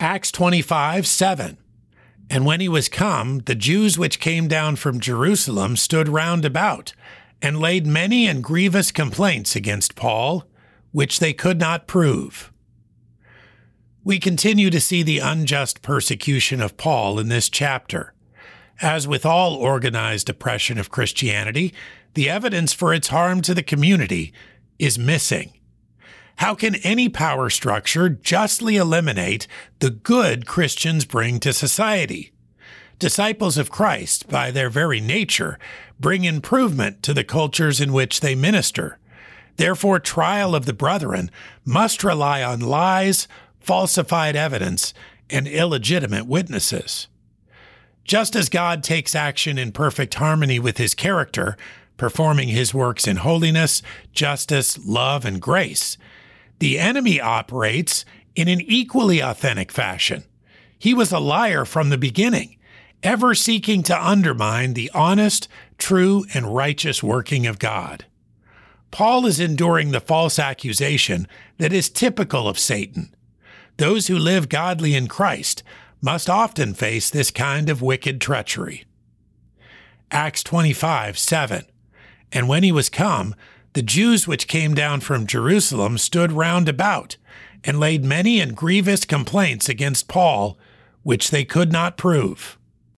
Acts 25 7. And when he was come, the Jews which came down from Jerusalem stood round about, and laid many and grievous complaints against Paul, which they could not prove. We continue to see the unjust persecution of Paul in this chapter. As with all organized oppression of Christianity, the evidence for its harm to the community is missing. How can any power structure justly eliminate the good Christians bring to society? Disciples of Christ, by their very nature, bring improvement to the cultures in which they minister. Therefore, trial of the brethren must rely on lies, falsified evidence, and illegitimate witnesses. Just as God takes action in perfect harmony with his character, performing his works in holiness, justice, love, and grace, the enemy operates in an equally authentic fashion. He was a liar from the beginning, ever seeking to undermine the honest, true, and righteous working of God. Paul is enduring the false accusation that is typical of Satan. Those who live godly in Christ must often face this kind of wicked treachery. Acts 25 7. And when he was come, the Jews which came down from Jerusalem stood round about, and laid many and grievous complaints against Paul, which they could not prove.